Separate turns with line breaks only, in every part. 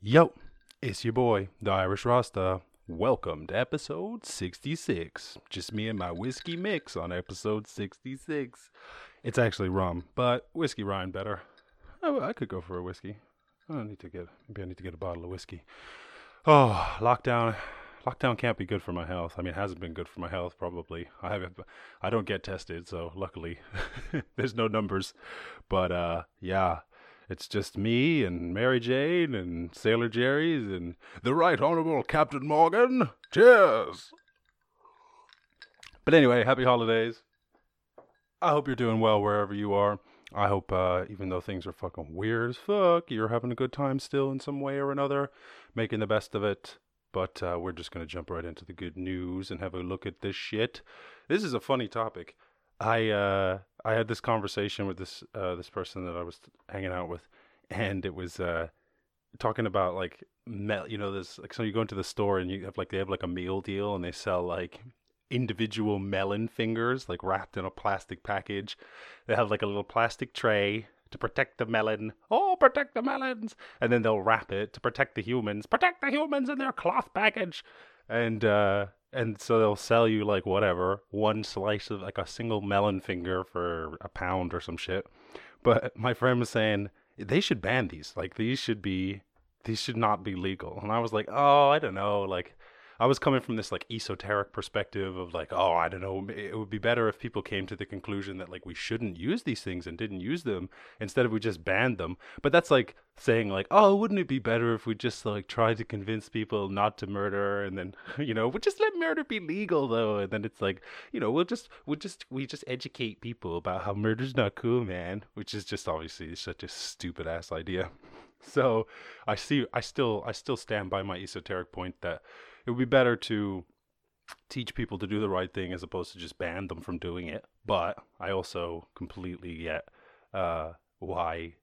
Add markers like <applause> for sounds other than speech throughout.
Yo, it's your boy, the Irish Rasta. Welcome to episode 66. Just me and my whiskey mix on episode 66. It's actually rum, but whiskey rhyme better. I, I could go for a whiskey. I don't need to get, maybe I need to get a bottle of whiskey. Oh, lockdown. Lockdown can't be good for my health. I mean, it hasn't been good for my health, probably. I haven't, I don't get tested, so luckily <laughs> there's no numbers. But, uh, yeah, it's just me and Mary Jane and Sailor Jerry's and the Right Honorable Captain Morgan. Cheers! But anyway, happy holidays. I hope you're doing well wherever you are. I hope, uh, even though things are fucking weird as fuck, you're having a good time still in some way or another, making the best of it. But uh, we're just going to jump right into the good news and have a look at this shit. This is a funny topic. I uh, I had this conversation with this uh, this person that I was hanging out with, and it was uh, talking about like mel- you know this like so you go into the store and you have like they have like a meal deal and they sell like individual melon fingers like wrapped in a plastic package. They have like a little plastic tray to protect the melon. Oh, protect the melons! And then they'll wrap it to protect the humans. Protect the humans in their cloth package. And uh, and so they'll sell you like whatever one slice of like a single melon finger for a pound or some shit. But my friend was saying they should ban these. Like these should be these should not be legal. And i was like oh i don't know. Like I was coming from this like esoteric perspective of like, oh, I don't know, it would be better if people came to the conclusion that like we shouldn't use these things and didn't use them instead of we just banned them. But that's like saying like, oh, wouldn't it be better if we just like tried to convince people not to murder and then <laughs> you know, we'll just let murder be legal though, and then it's like, you know, we'll just we'll just we just educate people about how murder's not cool, man, which is just obviously such a stupid ass idea. <laughs> So I see I still I still stand by my esoteric point that it would be better to teach people to do the right thing as opposed to just ban them from doing it. But I also completely get uh, why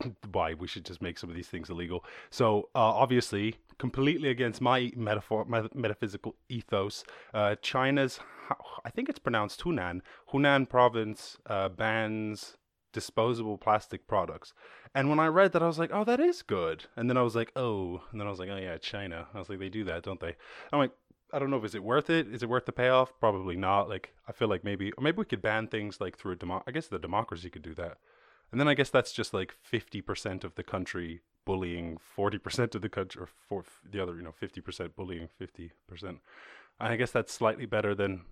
<laughs> why we should just make some of these things illegal. So uh, obviously, completely against my metaphor, metaphysical ethos, uh, China's I think it's pronounced Hunan Hunan province uh, bans disposable plastic products. And when I read that, I was like, oh, that is good. And then I was like, oh, and then I was like, oh yeah, China. I was like, they do that, don't they? I'm like, I don't know is it worth it. Is it worth the payoff? Probably not. Like I feel like maybe, or maybe we could ban things like through a demo. I guess the democracy could do that. And then I guess that's just like fifty percent of the country bullying forty percent of the country, or for the other, you know, fifty percent bullying fifty percent. I guess that's slightly better than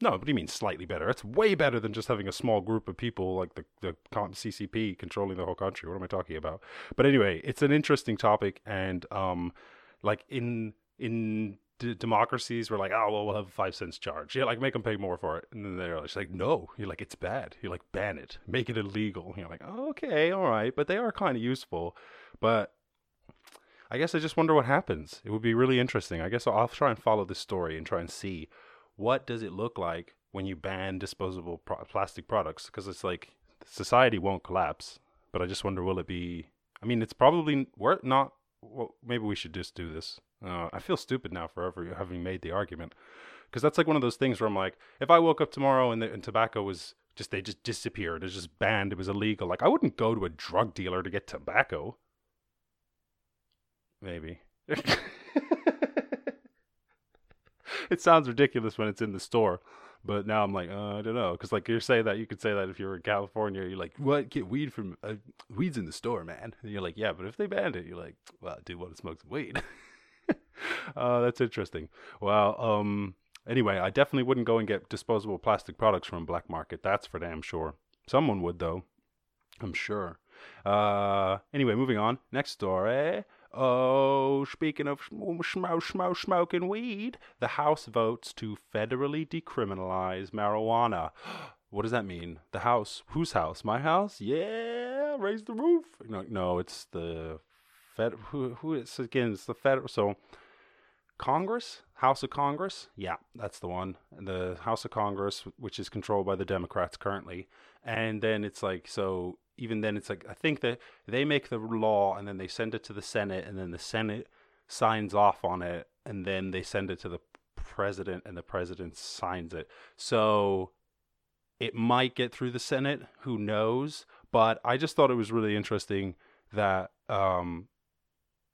no, what do you mean slightly better? It's way better than just having a small group of people like the, the CCP controlling the whole country. What am I talking about? But anyway, it's an interesting topic, and um, like in in d- democracies, we're like, oh well, we'll have a five cents charge. Yeah, like make them pay more for it, and then they're like, no, you're like, it's bad. You're like, ban it, make it illegal. You're like, oh, okay, all right, but they are kind of useful, but. I guess I just wonder what happens. It would be really interesting. I guess I'll, I'll try and follow this story and try and see what does it look like when you ban disposable pro- plastic products? Because it's like society won't collapse, but I just wonder will it be? I mean, it's probably worth not. Well, maybe we should just do this. Uh, I feel stupid now for ever having made the argument, because that's like one of those things where I'm like, if I woke up tomorrow and, the, and tobacco was just they just disappeared, it was just banned, it was illegal. Like I wouldn't go to a drug dealer to get tobacco. Maybe. <laughs> <laughs> it sounds ridiculous when it's in the store. But now I'm like, uh, I don't know, because like you're saying that you could say that if you're in California, you're like, what? Get weed from uh, weed's in the store, man. And you're like, yeah, but if they banned it, you're like, well, I do want to smoke some weed. <laughs> uh, that's interesting. Well, um, anyway, I definitely wouldn't go and get disposable plastic products from black market. That's for damn sure. Someone would though, I'm sure. Uh, anyway, moving on. Next story. Oh, speaking of smoke, smoke, smoking weed, the House votes to federally decriminalize marijuana. <gasps> What does that mean? The House? Whose house? My house? Yeah, raise the roof. No, no, it's the fed. Who? Who is again? It's the federal. So, Congress, House of Congress. Yeah, that's the one. The House of Congress, which is controlled by the Democrats currently, and then it's like so even then it's like I think that they make the law and then they send it to the Senate and then the Senate signs off on it and then they send it to the president and the president signs it. So it might get through the Senate, who knows? But I just thought it was really interesting that um,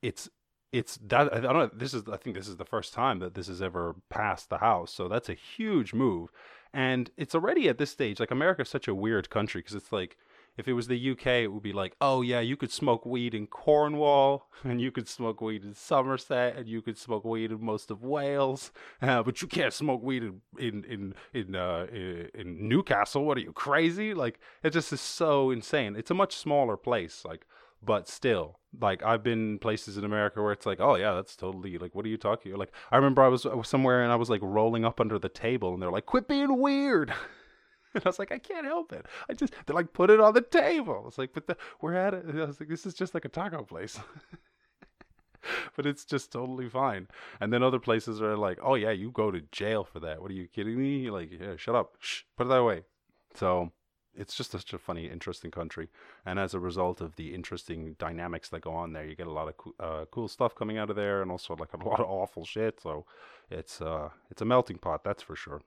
it's it's that I don't know. This is I think this is the first time that this has ever passed the House, so that's a huge move. And it's already at this stage like America's such a weird country because it's like if it was the UK, it would be like, oh yeah, you could smoke weed in Cornwall, <laughs> and you could smoke weed in Somerset, and you could smoke weed in most of Wales, uh, but you can't smoke weed in in in in, uh, in Newcastle. What are you crazy? Like it just is so insane. It's a much smaller place, like, but still, like I've been places in America where it's like, oh yeah, that's totally like, what are you talking? Like I remember I was, somewhere and I was like rolling up under the table, and they're like, quit being weird. <laughs> <laughs> And I was like, I can't help it. I just they're like, put it on the table. It's like, but the, we're at it. I was like, this is just like a taco place. <laughs> but it's just totally fine. And then other places are like, oh yeah, you go to jail for that. What are you kidding me? You're Like, yeah, shut up. Shh, put it that way. So it's just such a funny, interesting country. And as a result of the interesting dynamics that go on there, you get a lot of co- uh, cool stuff coming out of there, and also like a <laughs> lot of awful shit. So it's uh, it's a melting pot, that's for sure.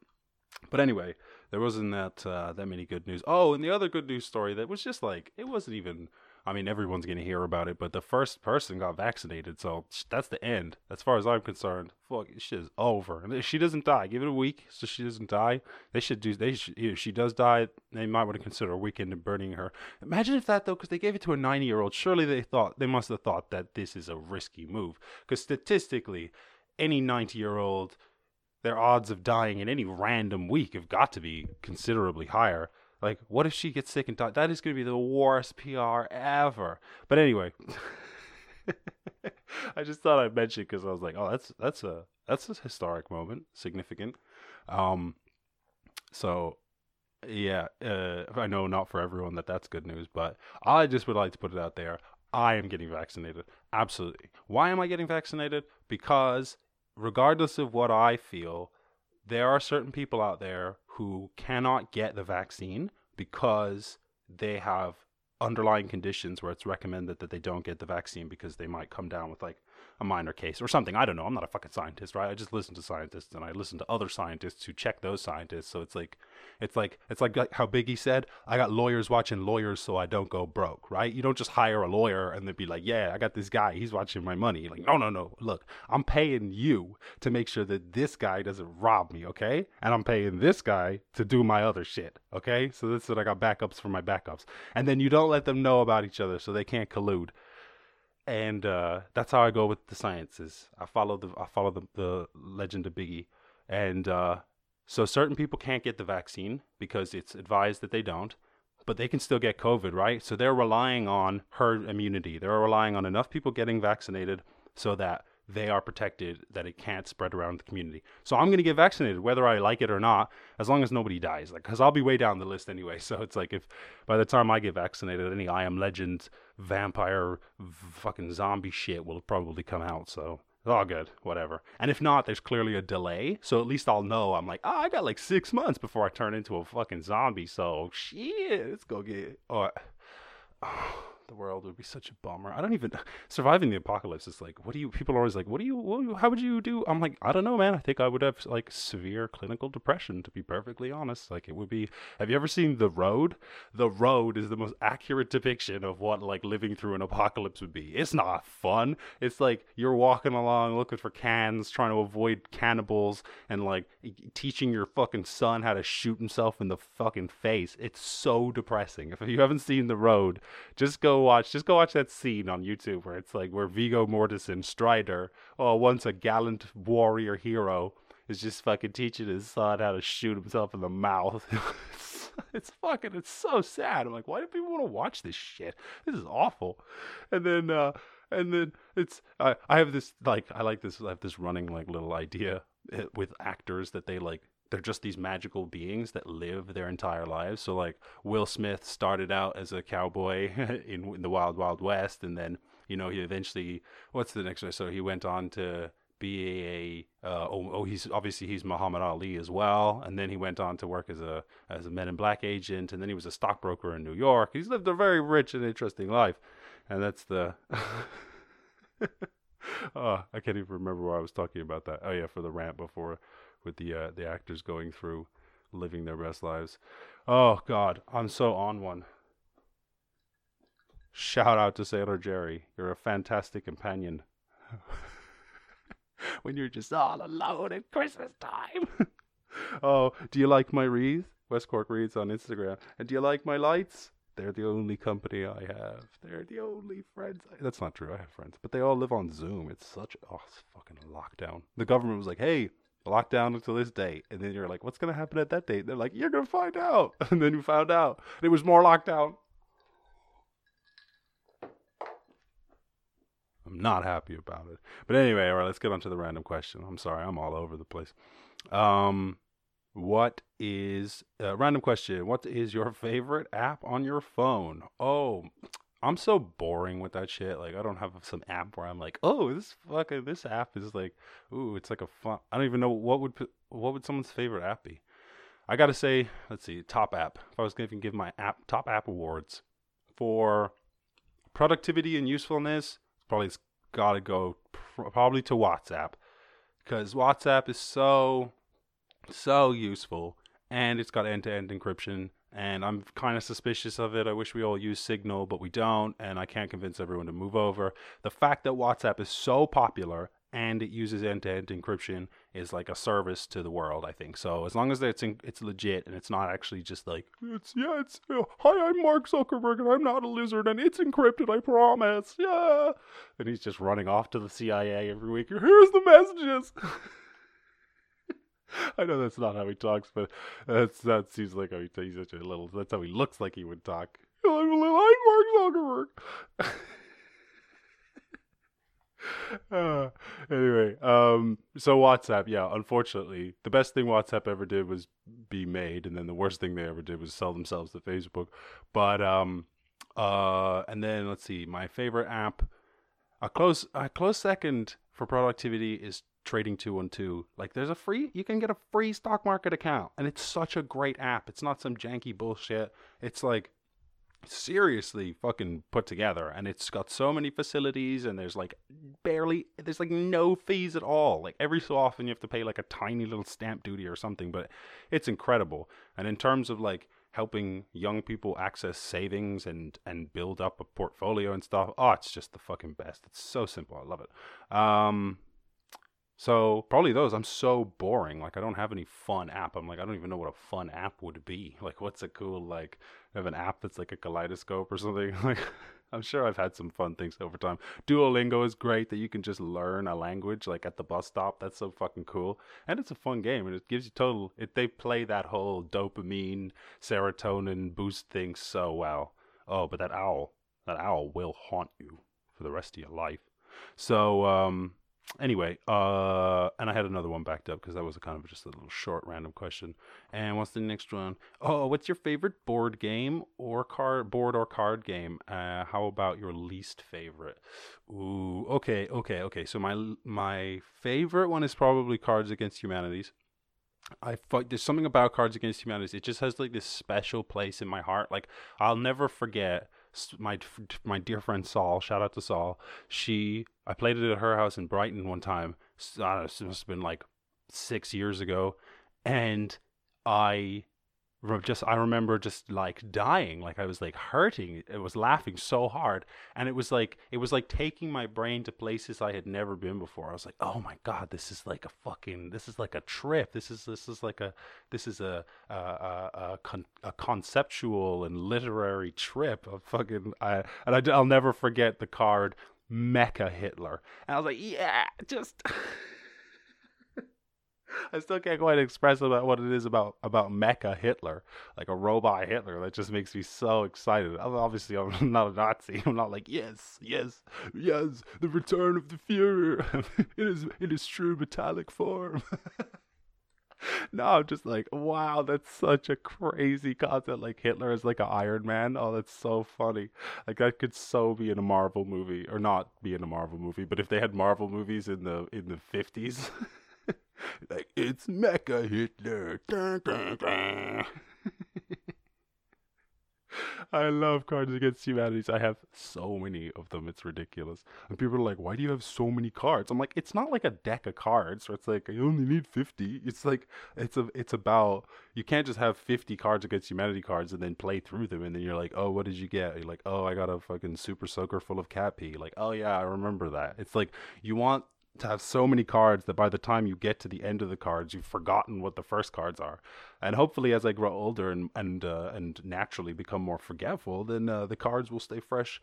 But anyway, there wasn't that uh, that many good news. Oh, and the other good news story that was just like it wasn't even. I mean, everyone's gonna hear about it, but the first person got vaccinated, so that's the end. As far as I'm concerned, fuck, shit is over. And if she doesn't die, give it a week so she doesn't die. They should do. They should. If she does die, they might want to consider a weekend of burning her. Imagine if that though, because they gave it to a 90 year old. Surely they thought they must have thought that this is a risky move, because statistically, any 90 year old their odds of dying in any random week have got to be considerably higher. Like, what if she gets sick and dies? That is going to be the worst PR ever. But anyway, <laughs> I just thought I'd mention because I was like, oh, that's that's a that's a historic moment, significant. Um, so yeah, uh, I know not for everyone that that's good news, but I just would like to put it out there. I am getting vaccinated. Absolutely. Why am I getting vaccinated? Because regardless of what I feel, there are certain people out there who cannot get the vaccine because they have underlying conditions where it's recommended that they don't get the vaccine because they might come down with like a minor case or something. I don't know. I'm not a fucking scientist, right? I just listen to scientists and I listen to other scientists who check those scientists. So it's like, it's like, it's like how Biggie said, I got lawyers watching lawyers so I don't go broke, right? You don't just hire a lawyer and then be like, yeah, I got this guy. He's watching my money. Like, no, no, no. Look, I'm paying you to make sure that this guy doesn't rob me, okay? And I'm paying this guy to do my other shit, okay? So this is what I got backups for my backups. And then you don't let them know about each other so they can't collude and uh, that's how I go with the sciences. I follow the I follow the, the legend of Biggie, and uh, so certain people can't get the vaccine because it's advised that they don't, but they can still get COVID, right? So they're relying on herd immunity. They're relying on enough people getting vaccinated so that they are protected, that it can't spread around the community. So I'm going to get vaccinated, whether I like it or not, as long as nobody dies. Like, because I'll be way down the list anyway. <laughs> So it's like if by the time I get vaccinated, any I Am Legend vampire fucking zombie shit will probably come out. So it's all good, whatever. And if not, there's clearly a delay. So at least I'll know. I'm like, oh, I got like six months before I turn into a fucking zombie. So shit, let's go get. <sighs> Oh, oh the world would be such a bummer. I don't even <laughs> surviving the apocalypse is like, what do you? People are always like, what do you? What, how would you do? I'm like, I don't know, man. I think I would have like severe clinical depression, to be perfectly honest. Like, it would be. Have you ever seen The Road? The Road is the most accurate depiction of what like living through an apocalypse would be. It's not fun. It's like you're walking along looking for cans, trying to avoid cannibals, and like teaching your fucking son how to shoot himself in the fucking face. It's so depressing. If you haven't seen The Road, just go watch just go watch that scene on YouTube where it's like where Viggo Mortensen, Strider, oh once a gallant warrior hero, is just fucking teaching his son how to shoot himself in the mouth. <laughs> it's, it's fucking it's so sad. I'm like, why do people want to watch this shit? This is awful. And then uh and then it's I I have this like I like this I have this running like little idea eh, with actors that they like they're just these magical beings that live their entire lives. So like Will Smith started out as a cowboy in, <laughs> in the Wild Wild West, and then you know he eventually what's the next one? So he went on to be a uh, oh, oh he's obviously he's Muhammad Ali as well, and then he went on to work as a as a Men in Black agent, and then he was a stockbroker in New York. He's lived a very rich and interesting life, and that's the. <laughs> oh, I can't even remember why I was talking about that. Oh yeah, for the rant before with the uh, the actors going through living their best lives. Oh God, I'm so on one. Shout out to Sailor Jerry. You're a fantastic companion. <laughs> when you're just all alone at Christmas time. <laughs> oh, do you like my wreath? West Cork Reads on Instagram. And do you like my lights? They're the only company I have. They're the only friends. I, that's not true. I have friends, but they all live on Zoom. It's such oh, it's fucking lockdown. The government was like, "Hey, lockdown until this date," and then you're like, "What's gonna happen at that date?" They're like, "You're gonna find out," <laughs> and then you found out it was more lockdown. I'm not happy about it. But anyway, all right, let's get on to the random question. I'm sorry, I'm all over the place. Um, what is uh, random question? What is your favorite app on your phone? Oh, I'm so boring with that shit. Like I don't have some app where I'm like, oh, this fucking this app is like, ooh, it's like a fun. I don't even know what would what would someone's favorite app be. I gotta say, let's see, top app. If I was going to give my app top app awards for productivity and usefulness, probably gotta go pr- probably to WhatsApp because WhatsApp is so so useful and it's got end-to-end encryption and I'm kind of suspicious of it. I wish we all use Signal, but we don't, and I can't convince everyone to move over. The fact that WhatsApp is so popular and it uses end-to-end encryption is like a service to the world, I think. So as long as it's in, it's legit and it's not actually just like it's yeah, it's hi, I'm Mark Zuckerberg and I'm not a lizard and it's encrypted, I promise. Yeah, and he's just running off to the CIA every week. Here's the messages. <laughs> I know that's not how he talks, but that's that seems like how he he's such a little. That's how he looks like he would talk. I'm Mark Zuckerberg. uh, anyway, um, so WhatsApp, yeah, unfortunately, the best thing WhatsApp ever did was be made, and then the worst thing they ever did was sell themselves to Facebook. But um, uh, and then let's see, my favorite app, a close a close second for productivity is trading 2-2 like there's a free you can get a free stock market account and it's such a great app. It's not some janky bullshit. It's like seriously fucking put together and it's got so many facilities and there's like barely there's like no fees at all. Like every so often you have to pay like a tiny little stamp duty or something but it's incredible. And in terms of like helping young people access savings and and build up a portfolio and stuff oh it's just the fucking best. It's so simple. I love it. Um so probably those. I'm so boring. Like I don't have any fun app. I'm like I don't even know what a fun app would be. <laughs> Like what's a cool like I have an app that's like a kaleidoscope or something. <laughs> Like I'm sure I've had some fun things over time. Duolingo is great that you can just learn a language like at the bus stop. That's so fucking cool. And it's a fun game and it gives you total it they play that whole dopamine, serotonin boost thing so well. Oh, but that owl, that owl will haunt you for the rest of your life. So um anyway, uh, and I had another one backed up because that was a kind of just a little short random question. And what's the next one? Oh, what's your favorite board game or card board or card game? Uh, how about your least favorite? Ooh, okay, okay, okay. So my my favorite one is probably Cards Against Humanities. I fight. There's something about Cards Against Humanities. It just has like this special place in my heart. Like I'll never forget my my dear friend Saul. Shout out to Saul. She I played it at her house in Brighton one time. Uh, it must have been like six years ago, and I just I remember just like dying, like I was like hurting. It was laughing so hard, and it was like it was like taking my brain to places I had never been before. I was like, oh my god, this is like a fucking, this is like a trip. This is this is like a this is a a a, a, con, a conceptual and literary trip of fucking. I and I, I'll never forget the card Mecha Hitler, and I was like, yeah, just. <laughs> <laughs> I still can't quite express about what it is about about Mecha Hitler, like a robot Hitler. That just makes me so excited. Obviously, I'm <laughs> not a Nazi. I'm not like yes, yes, yes, the return of the Führer <laughs> in his in his true metallic form. no, I'm just like, wow, that's such a crazy concept. Like Hitler is like an Iron Man. Oh, that's so funny. Like that could so be in a Marvel movie, or not be in a Marvel movie. But if they had Marvel movies in the in the fifties. <laughs> like it's Mecha Hitler. <laughs> I love Cards Against Humanity. I have so many of them. It's ridiculous. And people are like, why do you have so many cards? I'm like, it's not like a deck of cards where it's like, I only need 50. It's like, it's a, it's about, you can't just have 50 Cards Against Humanity cards and then play through them. And then you're like, oh, what did you get? You're like, oh, I got a fucking super soaker full of cat pee. Like, oh yeah, I remember that. It's like, you want to have so many cards that by the time you get to the end of the cards, you've forgotten what the first cards are. And hopefully, as I grow older and and uh, and naturally become more forgetful, then uh, the cards will stay fresh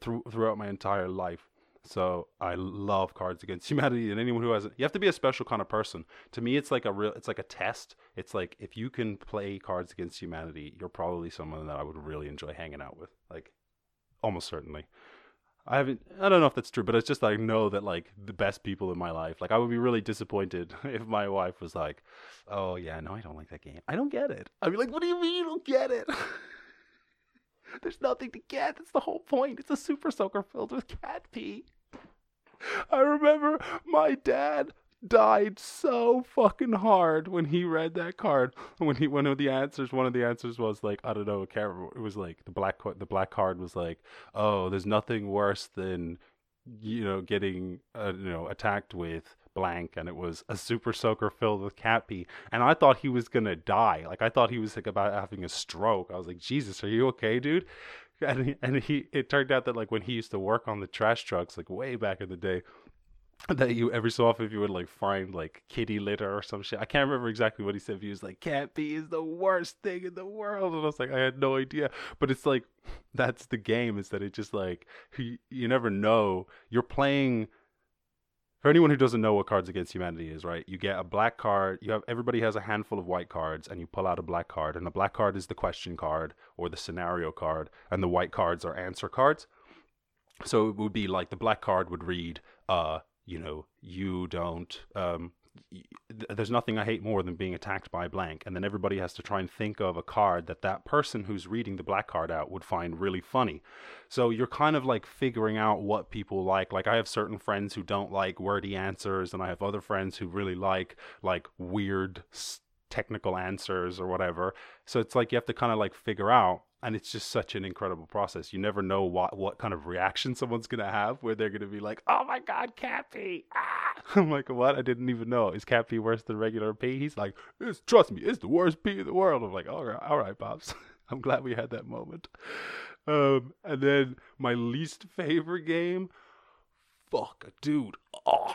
through throughout my entire life. So I love Cards Against <laughs> Humanity, and anyone who has it, you have to be a special kind of person. To me, it's like a real, it's like a test. It's like if you can play Cards Against Humanity, you're probably someone that I would really enjoy hanging out with. Like, almost certainly. I haven't. I don't know if that's true, but it's just like know that like the best people in my life. Like I would be really disappointed <laughs> if my wife was like, "Oh yeah, no, I don't like that game. I don't get it." I'd be like, "What do you mean you don't get it?" <laughs> There's nothing to get. That's the whole point. It's a super soaker filled with cat pee. I remember my dad died so fucking hard when he read that card. When he one of the answers, one of the answers was like, I don't know, it was like the black the black card was like, oh, there's nothing worse than you know getting uh, you know attacked with blank and it was a super soaker filled with cat pee. And i thought he was gonna die. Like i thought he was like about having a stroke. I was like jesus are you okay dude? And he, and he it turned out that like when he used to work on the trash trucks like way back in the day that you every so often if you would like find like kitty litter or some shit. I can't remember exactly what he said. But He was like, "Cat pee is the worst thing in the world," and I was like, I had no idea. But it's like <laughs> that's the game. Is that it just like you, you never know. You're playing. For anyone who doesn't know what Cards Against Humanity is, right? You get a black card. You have everybody has a handful of white cards, and you pull out a black card, and the black card is the question card or the scenario card, and the white cards are answer cards. So it would be like the black card would read, uh, you know, you don't. Um, there's nothing I hate more than being attacked by blank, and then everybody has to try and think of a card that that person who's reading the black card out would find really funny. So you're kind of like figuring out what people like. Like I have certain friends who don't like wordy answers, and I have other friends who really like like weird technical answers or whatever. So it's like you have to kind of like figure out and it's just such an incredible process. You never know what what kind of reaction someone's gonna have, where they're gonna be like, "Oh my god, cat pee!" Ah! <laughs> I'm like, "What? I didn't even know. Is cat pee worse than regular pee?" He's like, "It's trust me, it's the worst pee in the world." I'm like, "All right, all right, pops. <laughs> I'm glad we had that moment." Um, and then my least favorite game, fuck, dude. Oh,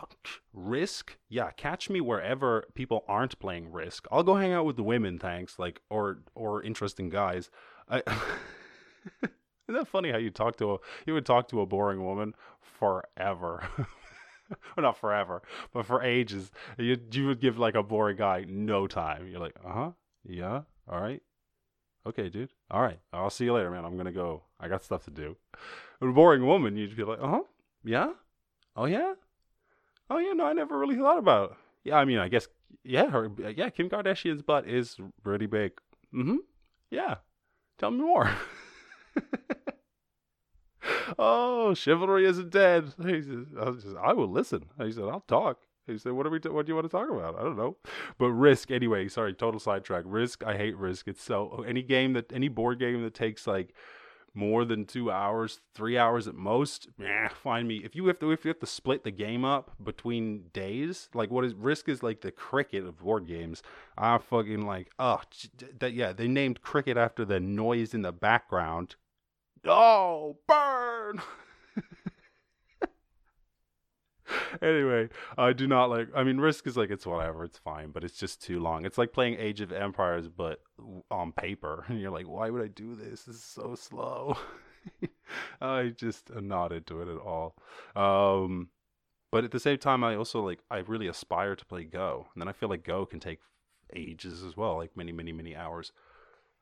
Risk, yeah. Catch me wherever people aren't playing Risk. I'll go hang out with the women, thanks. Like, or or interesting guys. I, <laughs> isn't that funny how you talk to a you would talk to a boring woman forever. <laughs> well, not forever, but for ages. You you would give like a boring guy no time. You're like, uh huh, yeah, all right, okay, dude, all right, I'll see you later, man. I'm gonna go. I got stuff to do. a boring woman, you'd be like, uh huh, yeah, oh yeah, oh yeah. No, I never really thought about it. Yeah, I mean, I guess yeah, her yeah, Kim Kardashian's butt is pretty big. Mm-hmm. Yeah. Tell me more. <laughs> oh, chivalry isn't dead. He says, I, just, I will listen. He said, I'll talk. He said, "What are we? T- what do you want to talk about? I don't know." But Risk, anyway. Sorry, total sidetrack. Risk. I hate Risk. It's so any game that any board game that takes like more than two hours, three hours at most, yeah, find me. If you have to, if you have to split the game up between days, like what is Risk is like the cricket of board games. I fucking like, oh, that yeah, they named cricket after the noise in the background. Oh, burn. <laughs> <laughs> anyway, I do not like. I mean, Risk is like it's whatever, it's fine, but it's just too long. It's like playing Age of Empires, but on paper, <laughs> and you're like, why would I do this? This is so slow. <laughs> I just am not into it at all. Um, but at the same time, I also like I really aspire to play Go, and then I feel like Go can take ages as well, like many, many, many hours.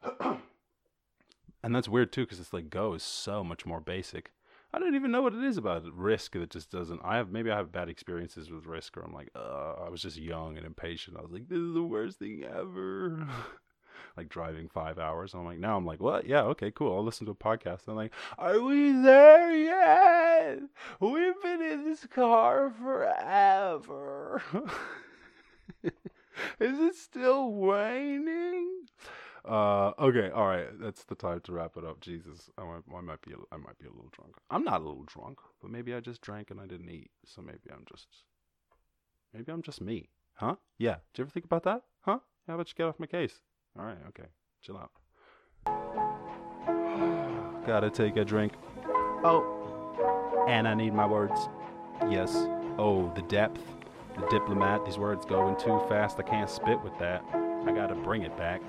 <clears throat> and that's weird too, because it's like Go is so much more basic. I don't even know what it is about risk that just doesn't. I have maybe I have bad experiences with risk, or I'm like, I was just young and impatient. I was like, this is the worst thing ever. <laughs> like driving five hours. I'm like, now I'm like, what? Yeah, okay, cool. I'll listen to a podcast. I'm like, are we there yet? We've been in this car forever. <laughs> is it still raining? Uh, okay, all right. That's the time to wrap it up. Jesus, I might, I might be, I might be a little drunk. I'm not a little drunk, but maybe I just drank and I didn't eat. So maybe I'm just, maybe I'm just me, huh? Yeah. Do you ever think about that, huh? How about you get off my case? All right, okay, chill out. <sighs> Gotta take a drink. Oh, and I need my words. Yes. Oh, the depth. The diplomat. These words going too fast. I can't spit with that. I gotta bring it back.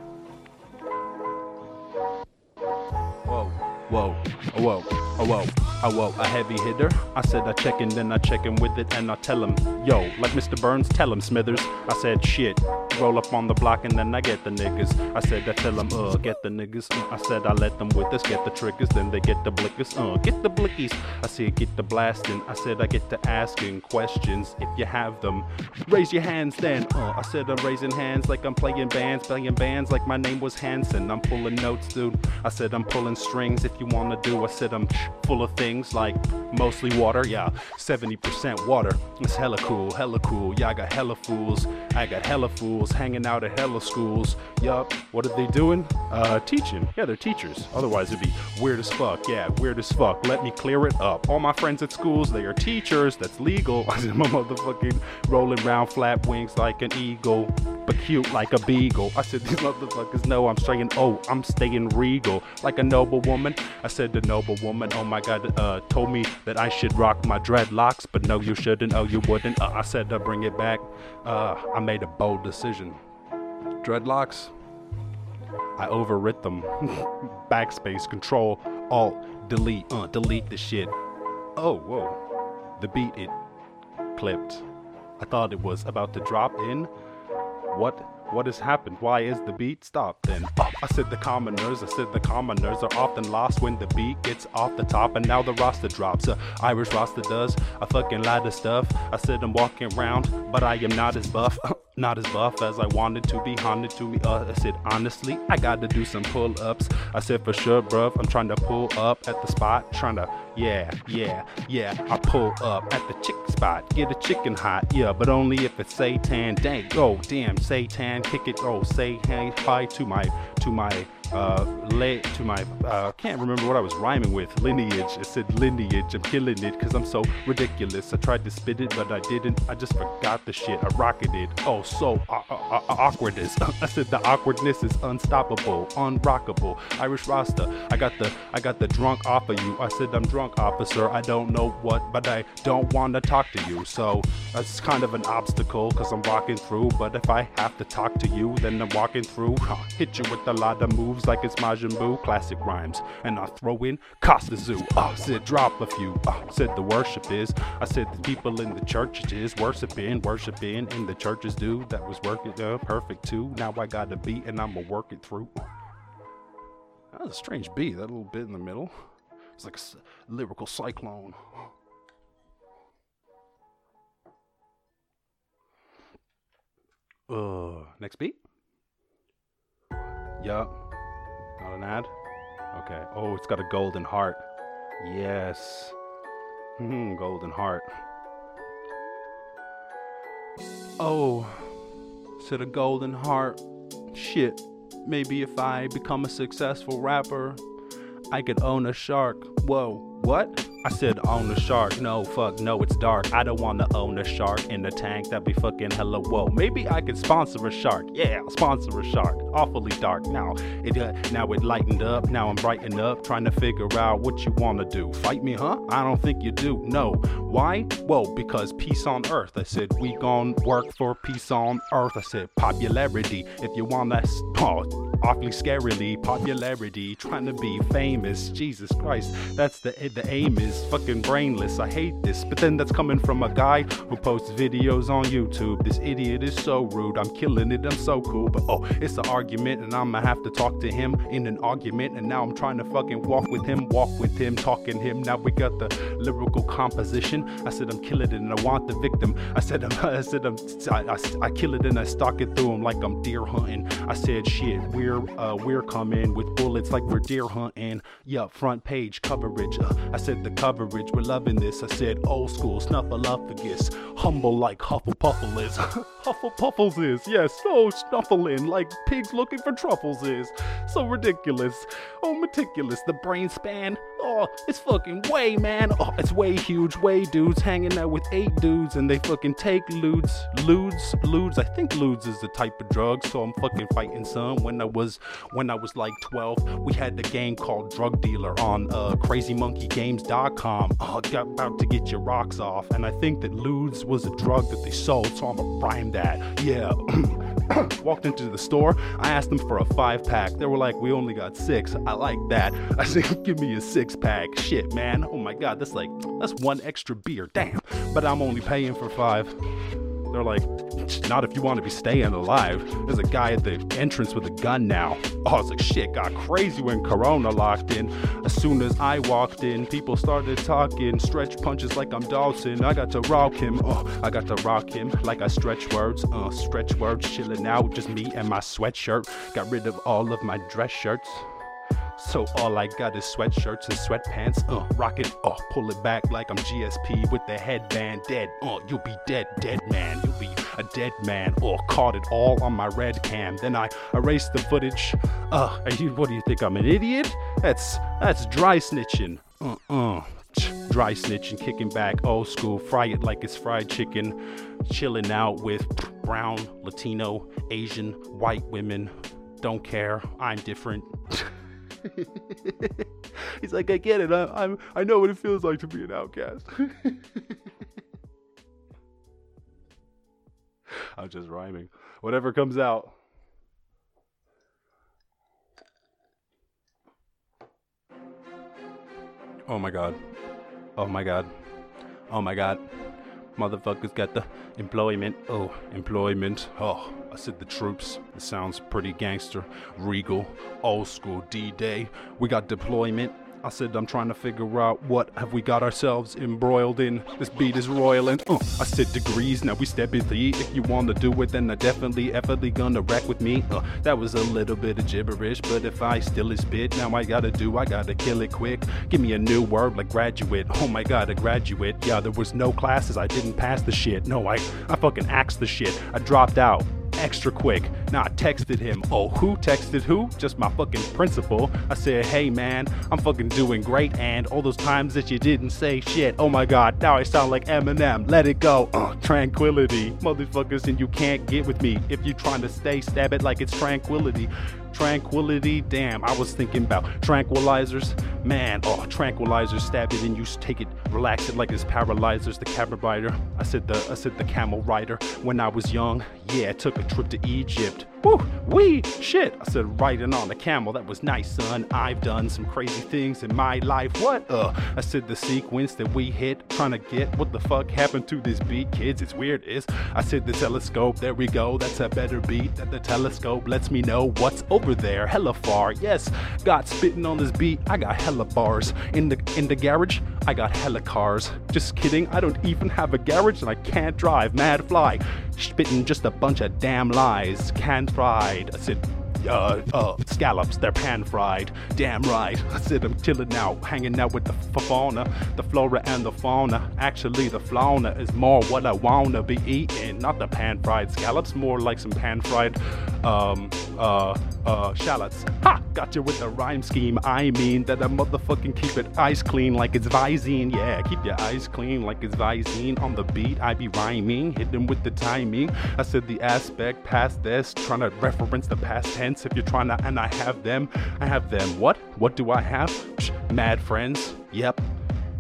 Whoa, whoa, whoa, whoa, a heavy hitter. I said I check in, then I check in with it, and I tell him, yo, like Mr. Burns, tell him, Smithers. I said, shit, roll up on the block, and then I get the niggas. I said, I tell them, uh, get the niggas. Uh, I said, I let them with us, get the triggers, then they get the blickers, uh, get the blickies. I said, get the blasting. I said, I get to asking questions if you have them. Raise your hands then, uh, I said, I'm raising hands like I'm playing bands, playing bands like my name was Hanson. I'm pulling notes, dude. I said, I'm pulling strings if you wanna do. I said, I'm full of things like mostly water, yeah, 70% water. It's hella cool, hella cool. Yeah, I got hella fools. I got hella fools hanging out at hella schools. Yup, what are they doing? Uh, teaching. Yeah, they're teachers. Otherwise, it'd be weird as fuck. Yeah, weird as fuck. Let me clear it up. All my friends at schools, they are teachers. That's legal. <laughs> I'm motherfucking rolling round flat wings like an eagle but cute like a beagle. I said, these motherfuckers know I'm straying. Oh, I'm staying regal like a noble woman. I said, the noble woman, oh my god, uh, told me that I should rock my dreadlocks, but no, you shouldn't. Oh, you wouldn't. Uh, I said to bring it back. Uh, I made a bold decision. Dreadlocks, I overwrit them. <laughs> Backspace, control, alt, delete, uh, delete the shit. Oh, whoa. The beat, it clipped. I thought it was about to drop in. What what has happened? Why is the beat stopped then? I said the commoners, I said the commoners are often lost when the beat gets off the top and now the roster drops. Uh, Irish Rasta does a fucking lot of stuff. I said I'm walking around, but I am not as buff. Not as buff as I wanted to be, haunted to me. Uh, I said, honestly, I gotta do some pull ups. I said, for sure, bruv, I'm trying to pull up at the spot, trying to, yeah, yeah, yeah. I pull up at the chick spot, get a chicken hot, yeah, but only if it's Satan. Dang, oh, damn, Satan, kick it, oh, say hey, hi to my, to my, uh, late to my, uh, can't remember what I was rhyming with. Lineage. It said lineage. I'm killing it because I'm so ridiculous. I tried to spit it, but I didn't. I just forgot the shit. I rocketed. Oh, so uh, uh, uh, awkwardness. <laughs> I said the awkwardness is unstoppable, unrockable. Irish Rasta. I got the, I got the drunk off of you. I said I'm drunk, officer. I don't know what, but I don't want to talk to you. So that's kind of an obstacle because I'm walking through. But if I have to talk to you, then I'm walking through. I'll <laughs> hit you with a lot of moves like it's Majin Buu, classic rhymes. And I throw in Costa Zoo. Uh, said drop a few. Uh, said the worship is. I said the people in the churches is worshiping, worshiping in the churches do. That was working uh, perfect too. Now I got a beat and I'ma work it through. That was a strange beat, that little bit in the middle. It's like a lyrical cyclone. Uh, next beat? Yup. Not an ad? Okay. Oh, it's got a golden heart. Yes. Hmm, golden heart. Oh, said a golden heart. Shit. Maybe if I become a successful rapper, I could own a shark. Whoa, what? I said own a shark. No, fuck, no, it's dark. I don't wanna own a shark in the tank. That'd be fucking hella whoa. Maybe I could sponsor a shark. Yeah, sponsor a shark. Awfully dark. Now it uh, now it lightened up. Now I'm brightened up, trying to figure out what you wanna do. Fight me, huh? I don't think you do. No. Why? Well, because peace on earth. I said we gon' work for peace on earth. I said popularity. If you wanna, <laughs> oh, awfully scarily popularity, trying to be famous. Jesus Christ, that's the the aim is fucking brainless. I hate this, but then that's coming from a guy who posts videos on YouTube. This idiot is so rude. I'm killing it. I'm so cool, but oh, it's an argument, and I'ma have to talk to him in an argument. And now I'm trying to fucking walk with him, walk with him, talking him. Now we got the lyrical composition. I said I'm killing it, and I want the victim. I said I'm, <laughs> I said I'm, I, I, I kill it and I stalk it through him like I'm deer hunting. I said shit, we're uh, we're coming with bullets like we're deer hunting. Yeah, front page coverage. Uh, I said the coverage, we're loving this. I said old school snuffleupagus, humble like Hufflepuffle is. <laughs> Hufflepuffles is, yes, so snuffling like pigs looking for truffles is. So ridiculous. Oh, meticulous. The brain span. Oh, it's fucking way, man. Oh, it's way huge. Way dudes hanging out with eight dudes and they fucking take ludes. Ludes, ludes. I think ludes is the type of drug, so I'm fucking fighting some. When I was when I was like 12, we had the game called Drug Dealer on uh, CrazyMonkeyGames.com. Oh, got about to get your rocks off, and I think that ludes was a drug that they sold, so I'm gonna rhyme that. Yeah. <coughs> Walked into the store. I asked them for a five pack. They were like, "We only got six. I like that. <laughs> I said, "Give me a six pack." Shit, man. Oh my god, that's like that's one extra beer. Damn. But I'm only paying for five. They're like, not if you want to be staying alive. There's a guy at the entrance with a gun now. Oh, it's like shit got crazy when Corona locked in. As soon as I walked in, people started talking. Stretch punches like I'm Dawson. I got to rock him. Oh, I got to rock him like I stretch words. Uh, stretch words chilling out. Just me and my sweatshirt. Got rid of all of my dress shirts. So all I got is sweatshirts and sweatpants. Uh, rock it, uh, pull it back like I'm GSP with the headband. Dead, uh, you'll be dead, dead man. A dead man. Or caught it all on my red cam. Then I erased the footage. Uh, you, what do you think? I'm an idiot? That's that's dry snitching. Uh, uh. Dry snitching, kicking back, old school, fry it like it's fried chicken, chilling out with brown, Latino, Asian, white women. Don't care, I'm different. <laughs> He's like, I get it. I, I'm, I know what it feels like to be an outcast. <laughs> <laughs> I'm just rhyming. Whatever comes out. Oh my god. Oh my god. Oh my god. Motherfuckers got the employment. Oh, employment. Oh, I said the troops. It sounds pretty gangster, regal, old school D Day. We got deployment. I said I'm trying to figure out what have we got ourselves embroiled in. This beat is royal and uh, I said degrees. Now we step in the if you want to do it, then I definitely effortly gonna wreck with me. Uh, that was a little bit of gibberish, but if I still is spit, now I gotta do, I gotta kill it quick. Give me a new word like graduate. Oh my god, a graduate. Yeah, there was no classes. I didn't pass the shit. No, I I fucking axed the shit. I dropped out extra quick. Now I texted him. Oh, who texted who? Just my fucking principal. I said, hey man, I'm fucking doing great. And all those times that you didn't say shit. Oh my god, now I sound like Eminem. Let it go. Uh, tranquility. Motherfuckers, and you can't get with me. If you trying to stay, stab it like it's tranquility tranquility. Damn, I was thinking about tranquilizers. Man, oh, tranquilizers, stab it and you take it, relax it like it's paralyzers. The camel rider. I said the I said the camel rider. When I was young, yeah, I took a trip to Egypt. Woo, wee, shit. I said riding on a camel, that was nice, son. I've done some crazy things in my life. What? Uh, I said the sequence that we hit, trying to get what the fuck happened to this beat, kids. It's weird, is I said the telescope. There we go. That's a better beat. That the telescope lets me know what's over there, hella far. Yes, got spitting on this beat. I got hella bars in the in the garage. I got hella cars. Just kidding. I don't even have a garage and I can't drive. Mad fly, spitting just a bunch of damn lies. Can't fried. I said, uh, uh, scallops, they're pan fried. Damn right. I said I'm chilling out, hanging out with the fauna, the flora and the fauna. Actually, the fauna is more what I wanna be eating, not the pan fried scallops, more like some pan fried, um, uh, uh, shallots. Ha! Got you with the rhyme scheme. I mean that I motherfucking keep it ice clean like it's Visine. Yeah, keep your eyes clean like it's Visine. On the beat, I be rhyming, hitting with the timing. I said the aspect past this, trying to reference the past tense. If you're trying to, and I have them, I have them. What? What do I have? Psh, mad friends. Yep,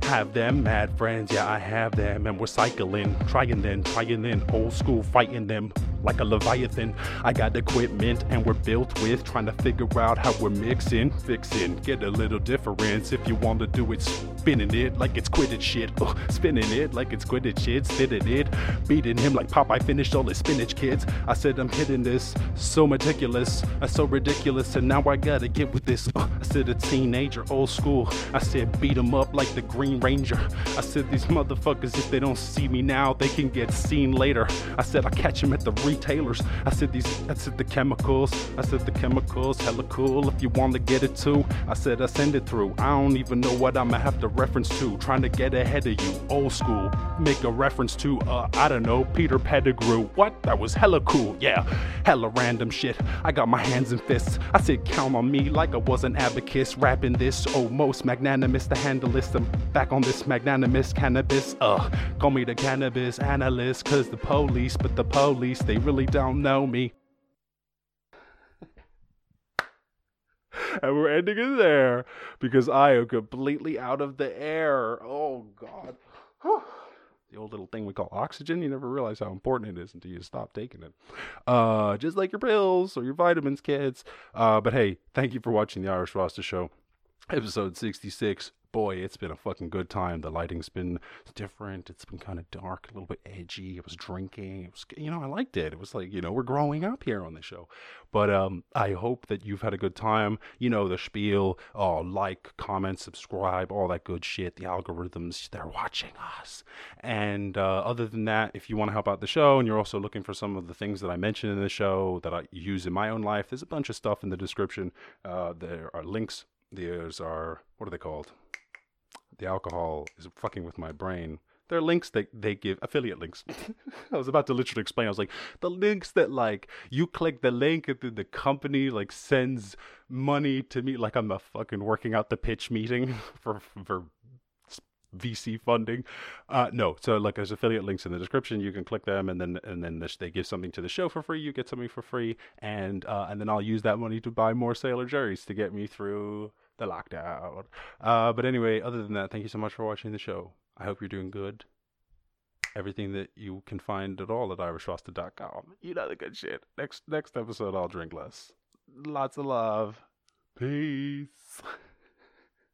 have them, mad friends, yeah, I have them, and we're cycling, trying then, trying then, old school, fighting them like a leviathan. I got equipment, and we're built with trying to figure out how we're mixing, fixing, get a little difference. If you want to do it, spinning it like it's Quidditch shit, Ugh, spinning it like it's Quidditch shit, spitting it, beating him like Popeye finished all his spinach kids. I said I'm hitting this so meticulous, uh, so ridiculous, and now I gotta get with this. Uh, I said a teenager, old school. I said beat him up like the Green Ranger. I said these motherfuckers, if they don't see me now, they can get seen later. I said I catch him at the retailers. I said these, I said the chemicals. I said the chemicals, hella cool. If you want to get it too, I said I send it through. I don't even know what I'ma have to reference to. Trying to get ahead of you, old school. Make a reference to, uh, I don't know, Peter Pettigrew. What? That was hella cool. Yeah, hella random shit. I got my hands and fists. I said count on me like I was an abacus. Rapping this, oh, most magnanimous to handle this. I'm back on this magnanimous cannabis. Uh, call me the cannabis analyst, cause the police, but the police, they really don't know me. and we're ending it there because I am completely out of the air. Oh, God. <sighs> the old little thing we call oxygen. You never realize how important it is until you stop taking it. Uh, just like your pills or your vitamins, kids. Uh, but hey, thank you for watching the Irish Rasta Show, episode 66 boy, it's been a fucking good time. The lighting's been different. It's been kind of dark, a little bit edgy. It was drinking. It was, you know, I liked it. It was like, you know, we're growing up here on the show. But um, I hope that you've had a good time. You know, the spiel, oh, like, comment, subscribe, all that good shit. The algorithms, they're watching us. And uh, other than that, if you want to help out the show and you're also looking for some of the things that I mentioned in the show that I use in my own life, there's a bunch of stuff in the description. Uh, there are links. There's our, what are they called? The alcohol is fucking with my brain. There are links that they give affiliate links. <laughs> I was about to literally explain. I was like, the links that like you click the link and then the company like sends money to me, like I'm a fucking working out the pitch meeting <laughs> for for VC funding. Uh, no, so like there's affiliate links in the description. You can click them, and then and then they give something to the show for free. You get something for free, and uh, and then I'll use that money to buy more Sailor Jerry's to get me through the lockdown. Uh, but anyway, other than that, thank you so much for watching the show. I hope you're doing good. Everything that you can find at all at irishrasta.com. You know the good shit. Next next episode, I'll drink less. Lots of love. Peace. <laughs>